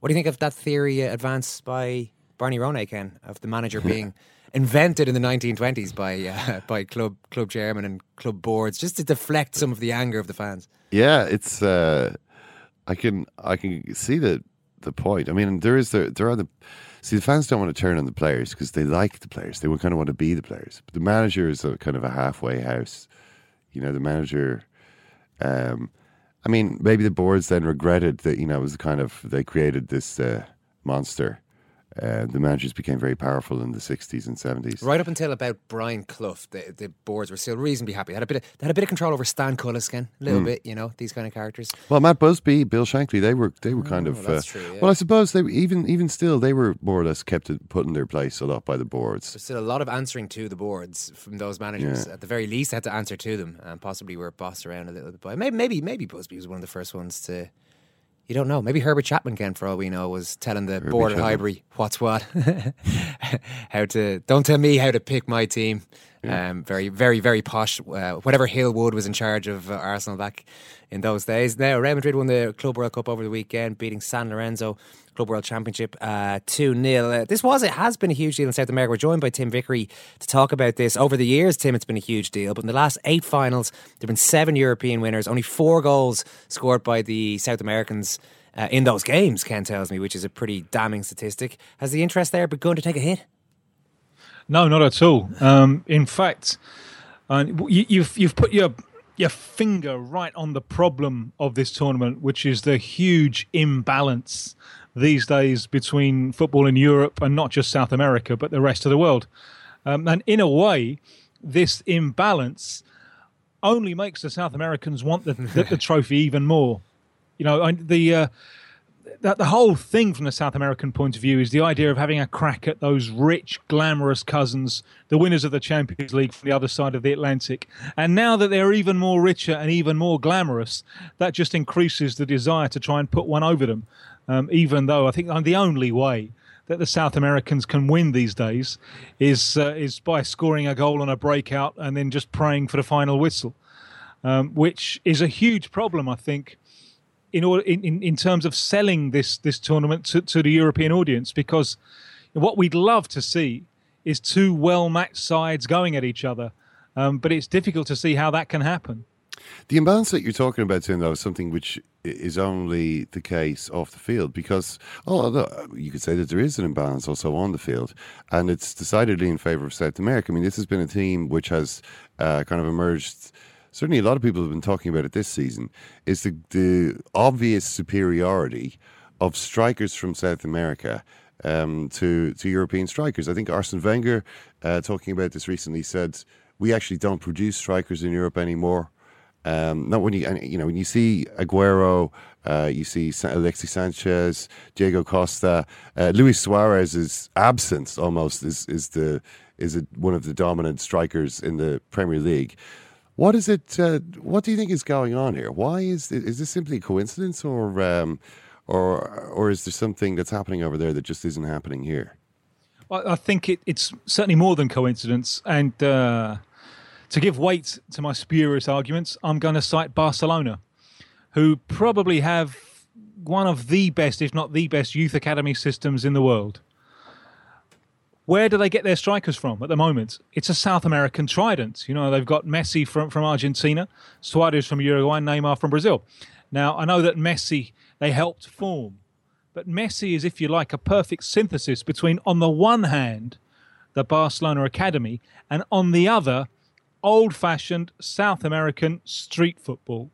Speaker 6: What do you think of that theory advanced by Barney Ronay, Ken, of the manager being invented in the 1920s by uh, by club club chairman and club boards just to deflect some of the anger of the fans?
Speaker 4: Yeah, it's uh, I can I can see the the point. I mean, there is the there are the see the fans don't want to turn on the players because they like the players. They would kind of want to be the players. But the manager is a kind of a halfway house. You know, the manager. Um, I mean, maybe the boards then regretted that you know it was kind of they created this uh, monster uh, the managers became very powerful in the 60s and 70s.
Speaker 6: Right up until about Brian Clough, the, the boards were still reasonably happy. They had a bit of, they had a bit of control over Stan Cullis, Ken, a little mm. bit, you know, these kind of characters.
Speaker 4: Well, Matt Busby, Bill Shankly, they were they were kind
Speaker 6: oh,
Speaker 4: of.
Speaker 6: Uh, true, yeah.
Speaker 4: Well, I suppose they even even still they were more or less kept put in their place a lot by the boards.
Speaker 6: There's still a lot of answering to the boards from those managers. Yeah. At the very least, they had to answer to them, and possibly were bossed around a little bit. By maybe maybe maybe Busby was one of the first ones to you don't know. Maybe Herbert Chapman, Ken, for all we know, was telling the Herbie board at Highbury what's what. how to don't tell me how to pick my team. Yeah. Um, very, very, very posh. Uh, whatever Hill Wood was in charge of uh, Arsenal back in those days. Now, Real Madrid won the Club World Cup over the weekend, beating San Lorenzo Club World Championship uh, 2 uh, 0. Uh, this was, it has been a huge deal in South America. We're joined by Tim Vickery to talk about this. Over the years, Tim, it's been a huge deal, but in the last eight finals, there have been seven European winners, only four goals scored by the South Americans. Uh, in those games, Ken tells me, which is a pretty damning statistic. Has the interest there begun to take a hit?
Speaker 7: No, not at all. Um, in fact, uh, you, you've you've put your your finger right on the problem of this tournament, which is the huge imbalance these days between football in Europe and not just South America, but the rest of the world. Um, and in a way, this imbalance only makes the South Americans want the, the, the trophy even more. You know, the uh, the, the whole thing from the South American point of view is the idea of having a crack at those rich, glamorous cousins, the winners of the Champions League from the other side of the Atlantic. And now that they're even more richer and even more glamorous, that just increases the desire to try and put one over them. Um, even though I think the only way that the South Americans can win these days is uh, is by scoring a goal on a breakout and then just praying for the final whistle, um, which is a huge problem, I think in order in, in, terms of selling this this tournament to, to the European audience because what we'd love to see is two well matched sides going at each other, um, but it's difficult to see how that can happen.
Speaker 4: The imbalance that you're talking about, Tim, though, is something which is only the case off the field because, although you could say that there is an imbalance also on the field, and it's decidedly in favour of South America. I mean, this has been a team which has uh, kind of emerged certainly a lot of people have been talking about it this season, is the, the obvious superiority of strikers from South America um, to to European strikers. I think Arsene Wenger, uh, talking about this recently, said we actually don't produce strikers in Europe anymore. Um, not when you you know when you see Aguero, uh, you see Alexis Sanchez, Diego Costa, uh, Luis Suarez's absence almost is is the is a, one of the dominant strikers in the Premier League. What is it? Uh, what do you think is going on here? Why is is this simply coincidence, or um, or or is there something that's happening over there that just isn't happening here?
Speaker 7: Well, I think it, it's certainly more than coincidence. And uh, to give weight to my spurious arguments, I'm going to cite Barcelona, who probably have one of the best, if not the best, youth academy systems in the world. Where do they get their strikers from at the moment? It's a South American trident. You know, they've got Messi from, from Argentina, Suarez from Uruguay, Neymar from Brazil. Now, I know that Messi they helped form, but Messi is, if you like, a perfect synthesis between, on the one hand, the Barcelona Academy, and on the other, old fashioned South American street football.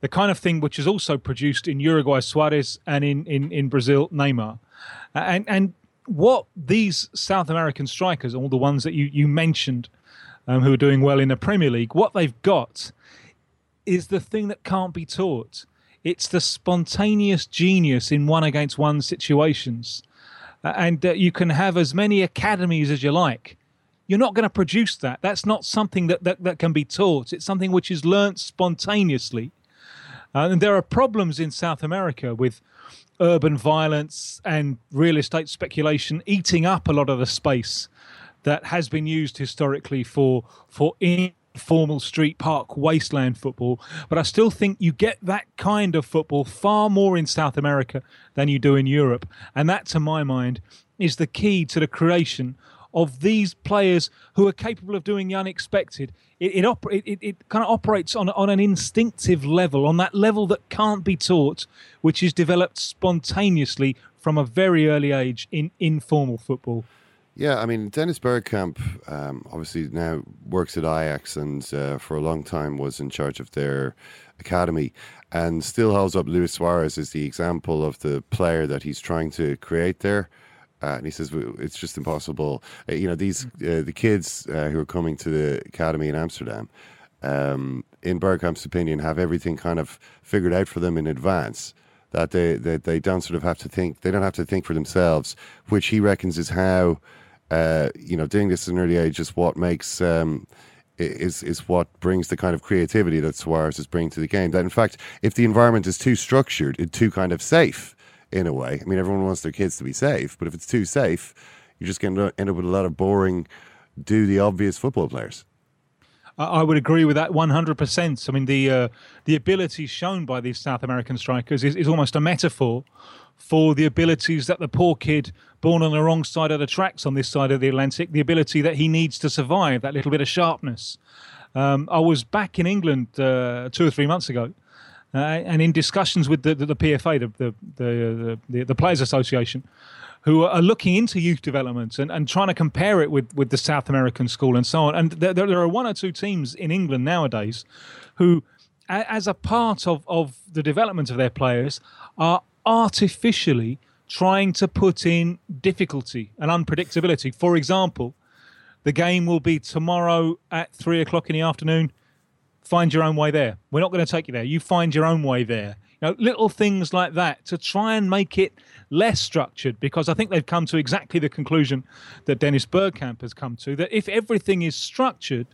Speaker 7: The kind of thing which is also produced in Uruguay, Suarez, and in, in, in Brazil, Neymar. And, and what these South American strikers, all the ones that you, you mentioned, um, who are doing well in the Premier League, what they've got is the thing that can't be taught. It's the spontaneous genius in one against one situations. Uh, and uh, you can have as many academies as you like. You're not going to produce that. That's not something that, that, that can be taught. It's something which is learnt spontaneously. Uh, and there are problems in South America with urban violence and real estate speculation eating up a lot of the space that has been used historically for for informal street park wasteland football. But i still think you get that kind of football far more in south america than you do in europe. And that to my mind is the key to the creation of these players who are capable of doing the unexpected. It it, it, it, kind of operates on on an instinctive level, on that level that can't be taught, which is developed spontaneously from a very early age in informal football.
Speaker 4: Yeah, I mean Dennis Bergkamp um, obviously now works at Ajax and uh, for a long time was in charge of their academy and still holds up Luis Suarez as the example of the player that he's trying to create there. Uh, and he says it's just impossible. Uh, you know, these uh, the kids uh, who are coming to the academy in Amsterdam, um, in Bergkamp's opinion, have everything kind of figured out for them in advance. That they, that they don't sort of have to think. They don't have to think for themselves, which he reckons is how uh, you know doing this at an early age is what makes. Um, is is what brings the kind of creativity that Suarez is bringing to the game. That in fact, if the environment is too structured, it's too kind of safe, in a way. I mean, everyone wants their kids to be safe, but if it's too safe, you're just going to end up with a lot of boring, do the obvious football players.
Speaker 7: I would agree with that 100%. I mean, the uh, the abilities shown by these South American strikers is, is almost a metaphor for the abilities that the poor kid born on the wrong side of the tracks on this side of the Atlantic, the ability that he needs to survive, that little bit of sharpness. Um, I was back in England uh, two or three months ago, uh, and in discussions with the, the, the PFA, the, the, the, the, Players Association, who are looking into youth development and, and trying to compare it with, with the South American school and so on. And there, there are one or two teams in England nowadays who, as a part of, of the development of their players, are artificially trying to put in difficulty and unpredictability. For example, the game will be tomorrow at three o'clock in the afternoon find your own way there. We're not going to take you there. You find your own way there. You know, little things like that to try and make it less structured because I think they've come to exactly the conclusion that Dennis Bergkamp has come to that if everything is structured,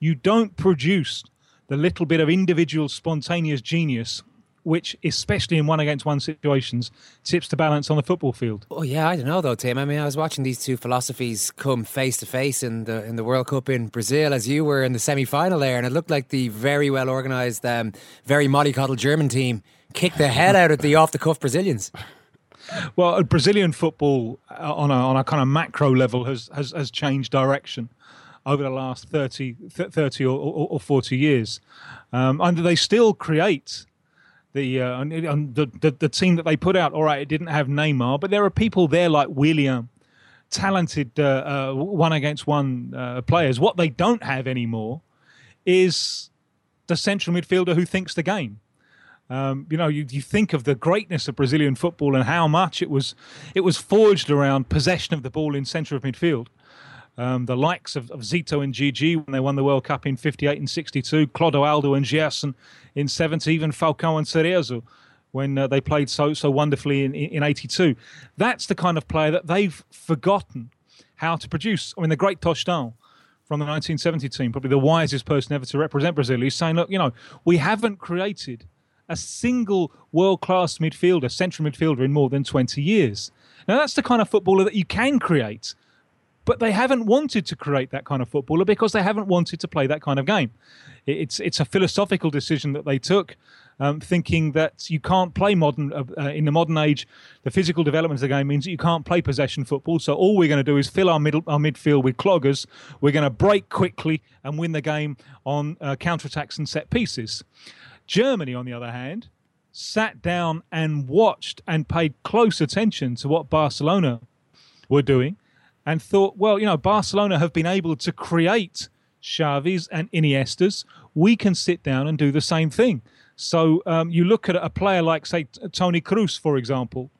Speaker 7: you don't produce the little bit of individual spontaneous genius which, especially in one against one situations, tips the balance on the football field.
Speaker 6: Oh yeah, I don't know though, Tim. I mean, I was watching these two philosophies come face to face in the in the World Cup in Brazil, as you were in the semi final there, and it looked like the very well organised, um, very mollycoddled German team kicked the head out of the off the cuff Brazilians.
Speaker 7: Well, Brazilian football uh, on a, on a kind of macro level has, has, has changed direction over the last 30, 30 or, or, or 40 years. Um, and they still create the, uh, and the, the the team that they put out. All right, it didn't have Neymar, but there are people there like Willian, talented uh, uh, one against one uh, players. What they don't have anymore is the central midfielder who thinks the game. Um, you know, you, you think of the greatness of Brazilian football and how much it was it was forged around possession of the ball in centre of midfield. Um, the likes of, of Zito and Didi when they won the World Cup in 58 and 62, Clodoaldo and Gerson in 70, even Falcao and Cerezo when uh, they played so so wonderfully in, in 82. That's the kind of player that they've forgotten how to produce. I mean, the great Tostão from the 1970 team, probably the wisest person ever to represent Brazil, he's saying, look, you know, we haven't created a single world class midfielder, central midfielder in more than 20 years. Now, that's the kind of footballer that you can create but they haven't wanted to create that kind of footballer because they haven't wanted to play that kind of game. It's it's a philosophical decision that they took, um, thinking that you can't play modern uh, uh, in the modern age. The physical development of the game means that you can't play possession football. So all we're going to do is fill our middle our midfield with cloggers. We're going to break quickly and win the game on uh, counterattacks and set pieces. Germany, on the other hand, sat down and watched and paid close attention to what Barcelona were doing and thought, well, you know, Barcelona have been able to create Xavis and Iniestas. We can sit down and do the same thing. So um, you look at a player like, say, Toni Kroos, for example.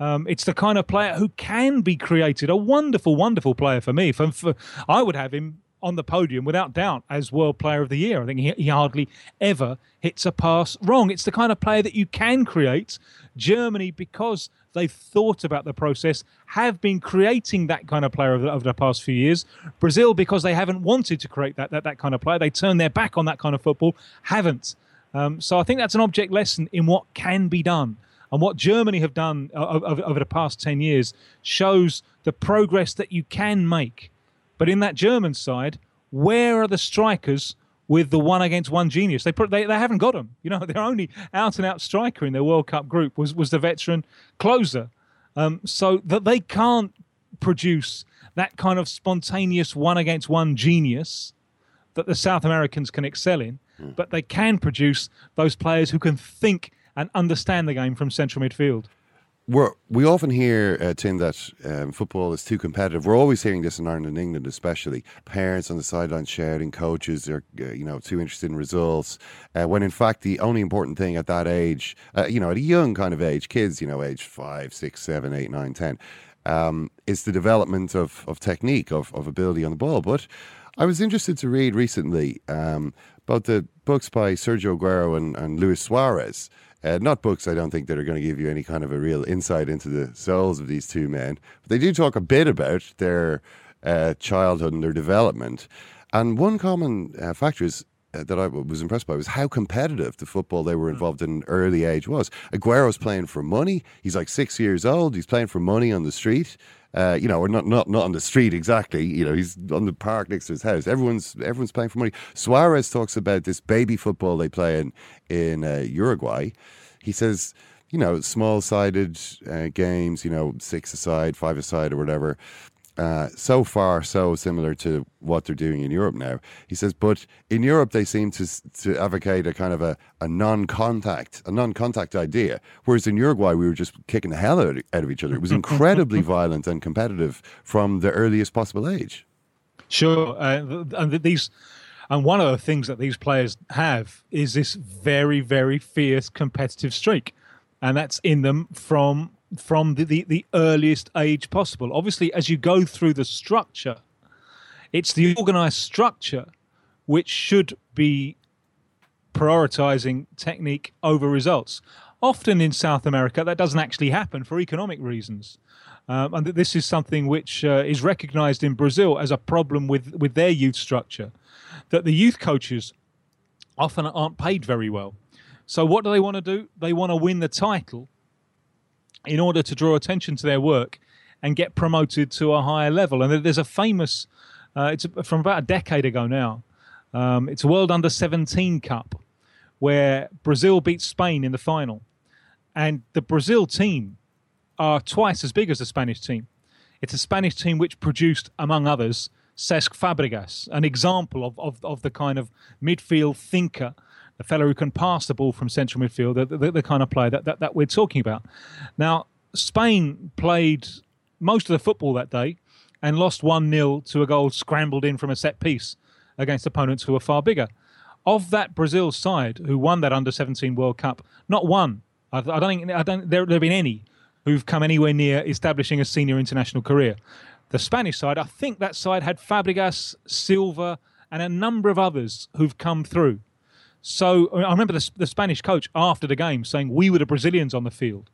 Speaker 7: Um, it's the kind of player who can be created. A wonderful, wonderful player for me. For, for, I would have him on the podium without doubt as World Player of the Year. I think he, he hardly ever hits a pass wrong. It's the kind of player that you can create. Germany, because they've thought about the process, have been creating that kind of player over, over the past few years. Brazil, because they haven't wanted to create that, that, that kind of player, they turn their back on that kind of football, haven't. Um, so I think that's an object lesson in what can be done. And what Germany have done uh, over, over the past 10 years shows the progress that you can make. But in that German side, where are the strikers with the one against one genius. They, put, they they haven't got him. You know, their only out and out striker in their World Cup group was was the veteran Klose. Um, so that they can't produce that kind of spontaneous one against one genius that the South Americans can excel in, mm. but they can produce those players who can think and understand the game from central midfield
Speaker 4: we're, we often hear, uh, Tim, that um, football is too competitive. We're always hearing this in Ireland and England, especially parents on the sidelines shouting, coaches are, uh, you know, too interested in results. Uh, when in fact, the only important thing at that age, uh, you know, at a young kind of age, kids, you know, age five, six, seven, eight, nine, ten, um, is the development of, of technique, of, of ability on the ball. But I was interested to read recently um, about the books by Sergio Aguero and, and Luis Suarez. Uh, not books, I don't think, that are going to give you any kind of a real insight into the souls of these two men. But they do talk a bit about their uh, childhood and their development. And one common uh, factor is that I was impressed by was how competitive the football they were hmm. involved in early age was. Aguero's playing for money. He's like six years old. He's playing for money on the street. Uh, you know, or not, not not on the street exactly. You know, he's on the park next to his house. Everyone's everyone's playing for money. Suarez talks about this baby football they play in in uh, Uruguay. He says, you know, small sided uh, games. You know, six aside, five aside, or whatever. Uh, so far so similar to what they're doing in Europe now. He says, but in Europe they seem to to advocate a kind of a, a non-contact, a non-contact idea, whereas in Uruguay we were just kicking the hell out, out of each other. It was incredibly violent and competitive from the earliest possible age.
Speaker 7: Sure, uh, and these. And one of the things that these players have is this very, very fierce competitive streak. And that's in them from from the, the, the earliest age possible. Obviously, as you go through the structure, it's the organized structure which should be prioritizing technique over results. Often in South America, that doesn't actually happen for economic reasons. Um, and this is something which uh, is recognized in Brazil as a problem with, with their youth structure, that the youth coaches often aren't paid very well. So, what do they want to do? They want to win the title in order to draw attention to their work and get promoted to a higher level. And there's a famous, uh, it's from about a decade ago now, um, it's a World Under 17 Cup where Brazil beat Spain in the final. And the Brazil team are twice as big as the Spanish team. It's a Spanish team which produced, among others, Cesc Fabregas, an example of, of, of the kind of midfield thinker, the fellow who can pass the ball from central midfield, the, the, the kind of player that, that, that we're talking about. Now, Spain played most of the football that day and lost 1 0 to a goal scrambled in from a set piece against opponents who were far bigger. Of that Brazil side who won that under 17 World Cup, not one, I, I don't think I don't, there, there have been any who've come anywhere near establishing a senior international career. The Spanish side, I think that side had Fabregas, Silva, and a number of others who've come through. So I remember the, the Spanish coach after the game saying, We were the Brazilians on the field.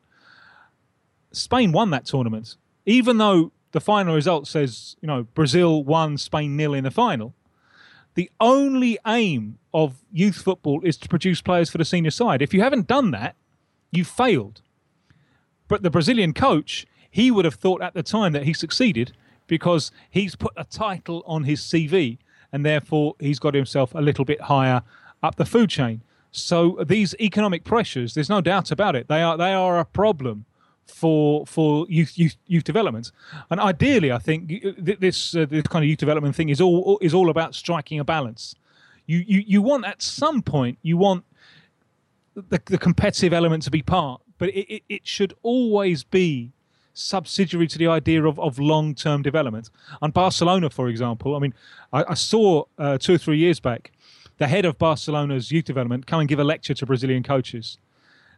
Speaker 7: Spain won that tournament, even though the final result says, you know, Brazil won, Spain nil in the final. The only aim of youth football is to produce players for the senior side. If you haven't done that, you've failed. But the Brazilian coach, he would have thought at the time that he succeeded because he's put a title on his CV and therefore he's got himself a little bit higher up the food chain. So these economic pressures, there's no doubt about it. They are they are a problem for for youth youth, youth development. And ideally, I think this uh, this kind of youth development thing is all is all about striking a balance. You you you want at some point you want the, the competitive element to be part, but it, it, it should always be subsidiary to the idea of, of long term development. And Barcelona, for example, I mean, I, I saw uh, two or three years back the head of Barcelona's youth development come and give a lecture to Brazilian coaches.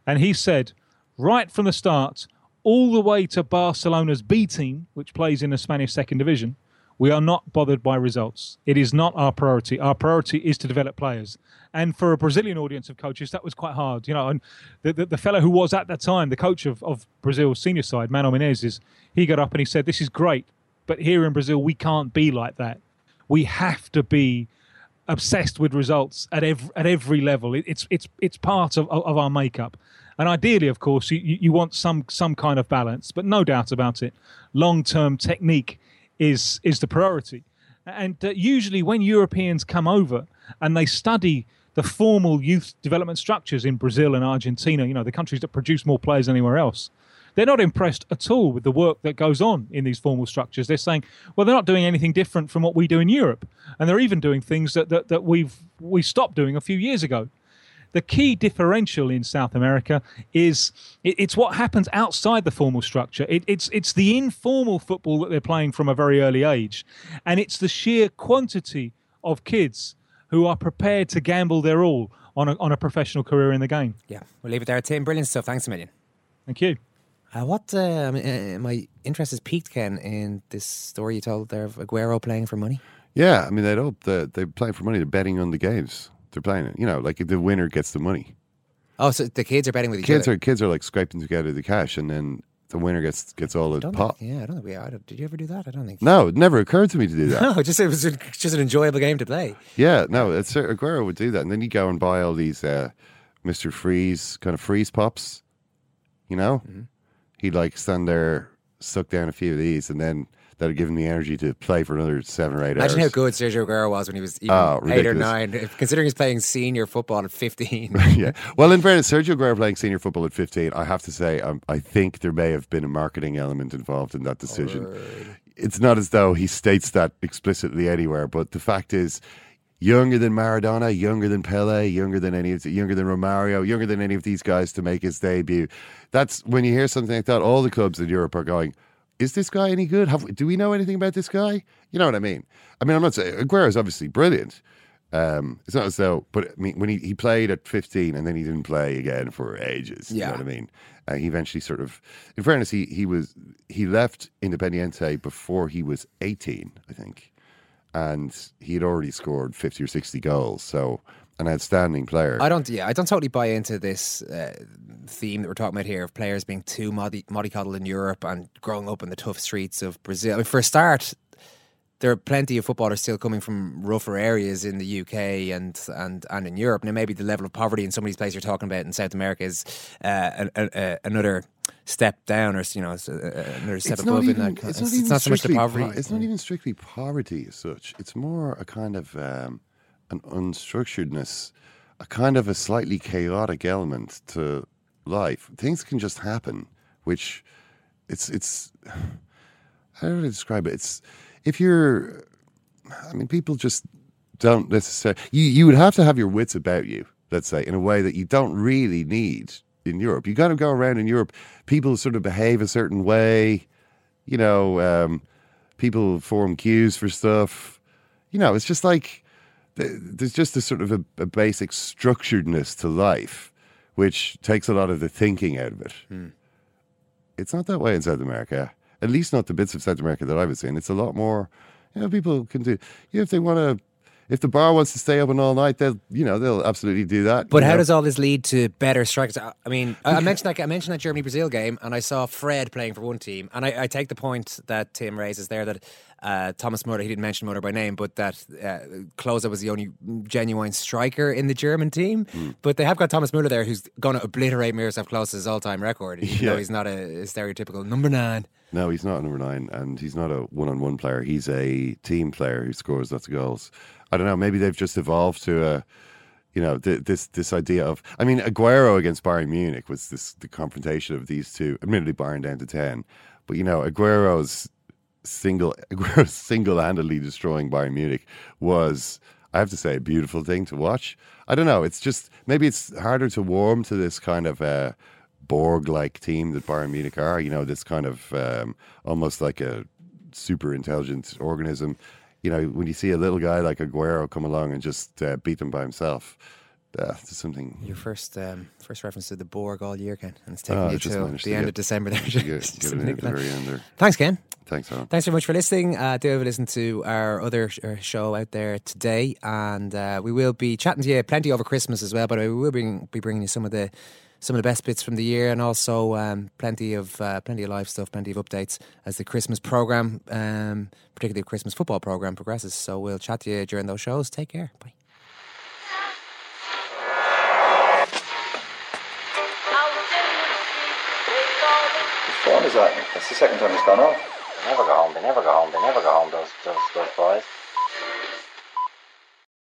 Speaker 7: And he said, right from the start, all the way to Barcelona's B team, which plays in the Spanish second division, we are not bothered by results. It is not our priority. Our priority is to develop players. And for a Brazilian audience of coaches, that was quite hard. You know, and the, the, the fellow who was at that time the coach of, of Brazil's senior side, Mano Menezes, he got up and he said, This is great, but here in Brazil, we can't be like that. We have to be obsessed with results at every, at every level. It, it's, it's, it's part of, of our makeup. And ideally, of course, you, you want some, some kind of balance, but no doubt about it, long term technique is is the priority. And uh, usually, when Europeans come over and they study the formal youth development structures in Brazil and Argentina, you know, the countries that produce more players anywhere else, they're not impressed at all with the work that goes on in these formal structures. They're saying, well, they're not doing anything different from what we do in Europe, and they're even doing things that that, that we've we stopped doing a few years ago. The key differential in South America is it, it's what happens outside the formal structure. It, it's it's the informal football that they're playing from a very early age, and it's the sheer quantity of kids who are prepared to gamble their all on a, on a professional career in the game.
Speaker 6: Yeah, we'll leave it there, Tim. Brilliant stuff. Thanks a million.
Speaker 7: Thank you.
Speaker 6: Uh, what uh, uh, my interest is peaked, Ken, in this story you told there of Aguero playing for money.
Speaker 4: Yeah, I mean they'd hope that they're playing for money. They're betting on the games they're playing it. You know, like the winner gets the money.
Speaker 6: Oh, so the kids are betting with each
Speaker 4: kids
Speaker 6: other.
Speaker 4: Are, kids are like scraping together the cash, and then the winner gets gets all the pot.
Speaker 6: Think, yeah, I don't think we. I don't, did you ever do that? I don't think.
Speaker 4: No, it never occurred to me to do that.
Speaker 6: no, just it was just an enjoyable game to play.
Speaker 4: Yeah, no, it's Aguero would do that, and then you go and buy all these uh, Mister Freeze kind of freeze pops. You know, mm-hmm. He'd like stand there, suck down a few of these, and then that had given me the energy to play for another seven or eight
Speaker 6: Imagine
Speaker 4: hours.
Speaker 6: how good Sergio Aguero was when he was even
Speaker 4: oh,
Speaker 6: eight or nine, considering he's playing senior football at 15.
Speaker 4: yeah. Well, in fairness, Sergio Aguero playing senior football at 15, I have to say, um, I think there may have been a marketing element involved in that decision. It's not as though he states that explicitly anywhere, but the fact is, younger than Maradona, younger than Pele, younger than any of the, younger than Romario, younger than any of these guys to make his debut. That's when you hear something like that. All the clubs in Europe are going is this guy any good? Have, do we know anything about this guy? You know what I mean? I mean, I'm not saying Aguero is obviously brilliant. Um, it's not as though, but I mean, when he, he played at 15 and then he didn't play again for ages.
Speaker 6: Yeah.
Speaker 4: You know what I mean? Uh, he eventually sort of, in fairness, he, he was, he left Independiente before he was 18, I think. And he had already scored 50 or 60 goals. So an outstanding player.
Speaker 6: I don't. Yeah, I don't totally buy into this uh, theme that we're talking about here of players being too molly- mollycoddled in Europe and growing up in the tough streets of Brazil. I mean, for a start, there are plenty of footballers still coming from rougher areas in the UK and and, and in Europe. Now, maybe the level of poverty in some of these places you're talking about in South America is uh, a, a, another step down, or you know, uh, another step
Speaker 4: it's
Speaker 6: above.
Speaker 4: Even,
Speaker 6: in that,
Speaker 4: it's,
Speaker 6: it's,
Speaker 4: not,
Speaker 6: it's not so much the poverty.
Speaker 4: Po- it's not even strictly poverty as such. It's more a kind of um, an unstructuredness, a kind of a slightly chaotic element to life. Things can just happen, which it's it's. How do I describe it? It's if you're, I mean, people just don't necessarily. You you would have to have your wits about you. Let's say in a way that you don't really need in Europe. You got to go around in Europe. People sort of behave a certain way. You know, um, people form queues for stuff. You know, it's just like there's just a sort of a, a basic structuredness to life, which takes a lot of the thinking out of it.
Speaker 6: Hmm.
Speaker 4: It's not that way in South America at least not the bits of South America that I was in. It's a lot more, you know, people can do, you know, if they want to, if the bar wants to stay open all night, they'll, you know, they'll absolutely do that.
Speaker 6: But how
Speaker 4: know?
Speaker 6: does all this lead to better strikers? I mean, I mentioned that I mentioned that Germany Brazil game, and I saw Fred playing for one team, and I, I take the point that Tim raises there that uh, Thomas Muller, he didn't mention Muller by name, but that uh, Klose was the only genuine striker in the German team.
Speaker 4: Hmm.
Speaker 6: But they have got Thomas Muller there, who's going to obliterate Miroslav Klose's all-time record, even
Speaker 4: Yeah.
Speaker 6: though he's not a, a stereotypical number nine.
Speaker 4: No, he's not a number nine, and he's not a one-on-one player. He's a team player who scores lots of goals. I don't know. Maybe they've just evolved to a, you know, th- this this idea of. I mean, Aguero against Bayern Munich was this the confrontation of these two. Admittedly, Bayern down to ten, but you know, Aguero's single Aguero's single-handedly destroying Bayern Munich was. I have to say, a beautiful thing to watch. I don't know. It's just maybe it's harder to warm to this kind of uh, Borg-like team that Bayern Munich are. You know, this kind of um, almost like a super intelligent organism. You know, when you see a little guy like Aguero come along and just uh, beat them by himself, uh, there's something.
Speaker 6: Your first um, first reference to the Borg all year, Ken, and it's taking
Speaker 4: Oh,
Speaker 6: you till the
Speaker 4: to
Speaker 6: end
Speaker 4: get-
Speaker 6: of December. There,
Speaker 4: Get,
Speaker 6: Just
Speaker 4: get in the very end there.
Speaker 6: Thanks, Ken.
Speaker 4: Thanks, Alan.
Speaker 6: Thanks very much for listening. Uh, do have a listen to our other uh, show out there today, and uh, we will be chatting to you plenty over Christmas as well. But we will bring, be bringing you some of the some of the best bits from the year, and also um, plenty of uh, plenty of live stuff, plenty of updates as the Christmas program, um, particularly the Christmas football program, progresses. So we'll chat to you during those shows. Take care. Bye.
Speaker 1: Whose phone is that? That's the second time it's gone off.
Speaker 10: They never go home. They never go home. They never go home. Those those those boys.